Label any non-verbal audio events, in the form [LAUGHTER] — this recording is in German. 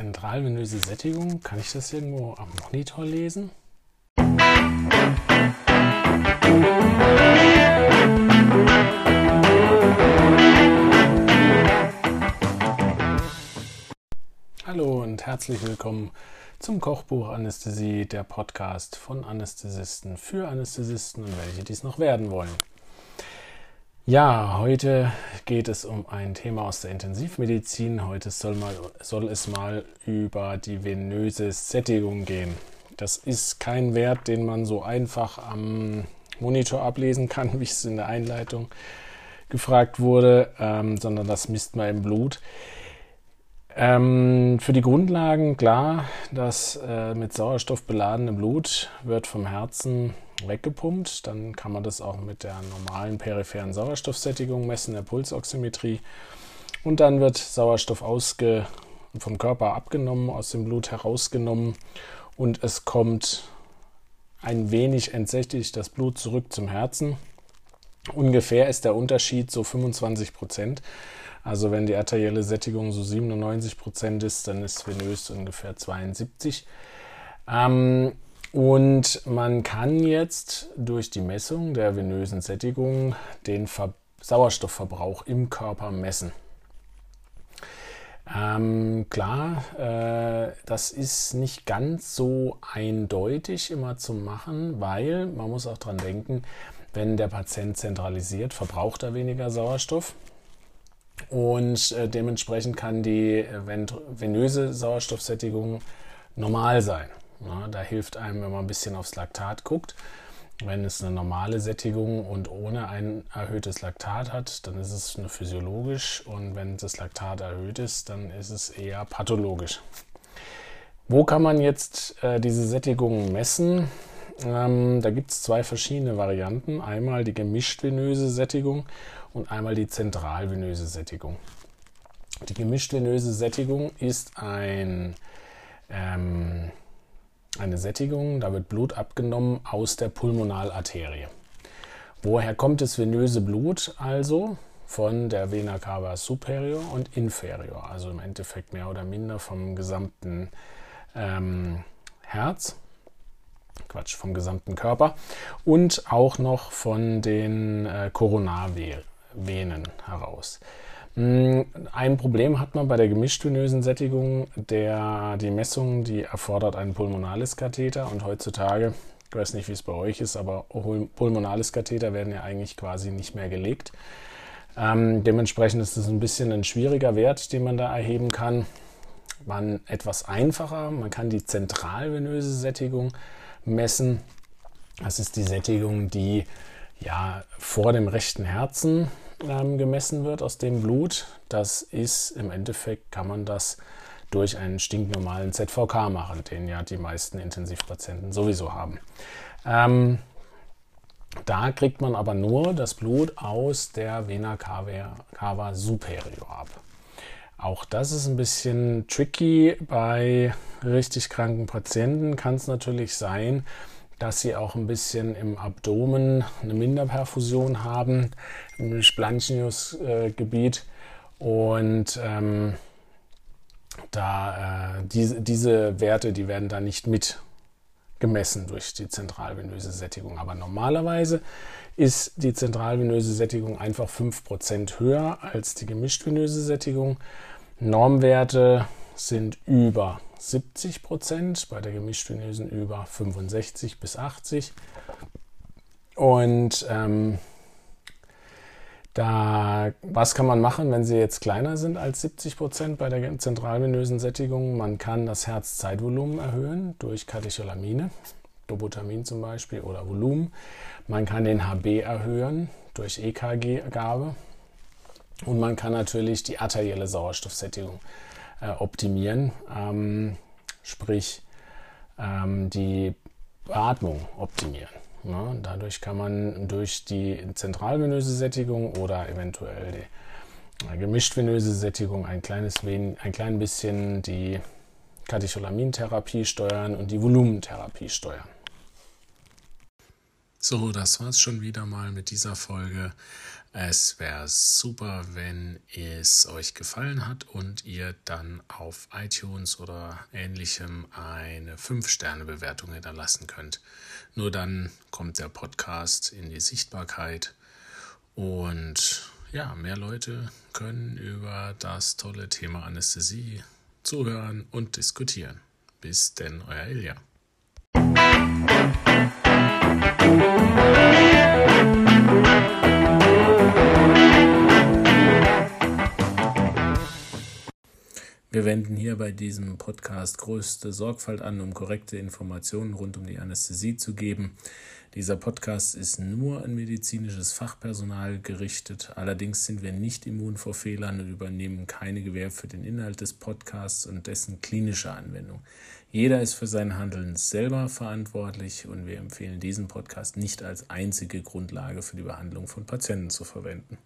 Zentralvenöse Sättigung. Kann ich das irgendwo am Monitor lesen? Hallo und herzlich willkommen zum Kochbuch Anästhesie, der Podcast von Anästhesisten für Anästhesisten und welche dies noch werden wollen. Ja, heute geht es um ein Thema aus der Intensivmedizin. Heute soll, mal, soll es mal über die venöse Sättigung gehen. Das ist kein Wert, den man so einfach am Monitor ablesen kann, [LAUGHS] wie es in der Einleitung gefragt wurde, ähm, sondern das misst man im Blut. Ähm, für die Grundlagen klar, dass äh, mit Sauerstoff beladene Blut wird vom Herzen weggepumpt. Dann kann man das auch mit der normalen peripheren Sauerstoffsättigung messen, der Pulsoximetrie. Und dann wird Sauerstoff ausge vom Körper abgenommen, aus dem Blut herausgenommen und es kommt ein wenig entsättigt das Blut zurück zum Herzen. Ungefähr ist der Unterschied so 25 Prozent. Also wenn die arterielle Sättigung so 97 Prozent ist, dann ist venös ungefähr 72. Ähm, und man kann jetzt durch die Messung der venösen Sättigung den Ver Sauerstoffverbrauch im Körper messen. Ähm, klar, äh, das ist nicht ganz so eindeutig immer zu machen, weil man muss auch dran denken, wenn der Patient zentralisiert, verbraucht er weniger Sauerstoff. Und äh, dementsprechend kann die venöse Sauerstoffsättigung normal sein. Ja, da hilft einem, wenn man ein bisschen aufs Laktat guckt. Wenn es eine normale Sättigung und ohne ein erhöhtes Laktat hat, dann ist es nur physiologisch und wenn das Laktat erhöht ist, dann ist es eher pathologisch. Wo kann man jetzt äh, diese Sättigung messen? Ähm, da gibt es zwei verschiedene Varianten. Einmal die gemischt-venöse Sättigung und einmal die zentral-venöse Sättigung. Die gemischt-venöse Sättigung ist ein ähm, eine Sättigung, da wird Blut abgenommen aus der Pulmonalarterie. Woher kommt das venöse Blut also? Von der Vena cava superior und inferior, also im Endeffekt mehr oder minder vom gesamten ähm, Herz, Quatsch, vom gesamten Körper und auch noch von den äh, Koronarvenen heraus. Mm, ein Problem hat man bei der gemischt-venösen Sättigung. Der, die Messung, die erfordert einen Pulmonales-Katheter und heutzutage, ich weiß nicht, wie es bei euch ist, aber Pulmonales-Katheter werden ja eigentlich quasi nicht mehr gelegt. Ähm, dementsprechend ist es ein bisschen ein schwieriger Wert, den man da erheben kann. Man etwas einfacher, man kann die zentralvenöse Sättigung messen. Das ist die Sättigung, die ja vor dem rechten Herzen ähm, gemessen wird aus dem Blut. Das ist im Endeffekt, kann man das durch einen stinknormalen ZVK machen, den ja die meisten Intensivpatienten sowieso haben. Ähm, da kriegt man aber nur das Blut aus der Vena cava superior ab. Auch das ist ein bisschen tricky. Bei richtig kranken Patienten kann es natürlich sein, dass sie auch ein bisschen im Abdomen eine Minderperfusion haben, im Splanchnius-Gebiet. Und ähm, da äh, diese, diese Werte, die werden da nicht mit gemessen durch die zentralvenöse Sättigung. Aber normalerweise ist die zentralvenöse Sättigung einfach 5% höher als die gemischtvenöse Sättigung. Normwerte sind über 70 Prozent, bei der gemischtvenösen über 65 bis 80. Und ähm, da, was kann man machen, wenn sie jetzt kleiner sind als 70 Prozent bei der zentralvenösen Sättigung? Man kann das Herzzeitvolumen erhöhen durch Katecholamine, Dobutamin zum Beispiel oder Volumen. Man kann den HB erhöhen durch EKG-Gabe. Und man kann natürlich die arterielle Sauerstoffsättigung äh, optimieren, ähm, sprich ähm, die Atmung optimieren. Ja, dadurch kann man durch die zentralvenöse Sättigung oder eventuell die äh, gemischtvenöse Sättigung ein kleines wen, ein klein bisschen die Katecholamintherapie steuern und die Volumentherapie steuern. So, das war's schon wieder mal mit dieser Folge. Es wäre super, wenn es euch gefallen hat und ihr dann auf iTunes oder ähnlichem eine 5-Sterne-Bewertung hinterlassen könnt. Nur dann kommt der Podcast in die Sichtbarkeit und ja, mehr Leute können über das tolle Thema Anästhesie zuhören und diskutieren. Bis denn, euer Ilja. Wir wenden hier bei diesem Podcast größte Sorgfalt an, um korrekte Informationen rund um die Anästhesie zu geben. Dieser Podcast ist nur an medizinisches Fachpersonal gerichtet. Allerdings sind wir nicht immun vor Fehlern und übernehmen keine Gewähr für den Inhalt des Podcasts und dessen klinische Anwendung. Jeder ist für sein Handeln selber verantwortlich und wir empfehlen diesen Podcast nicht als einzige Grundlage für die Behandlung von Patienten zu verwenden.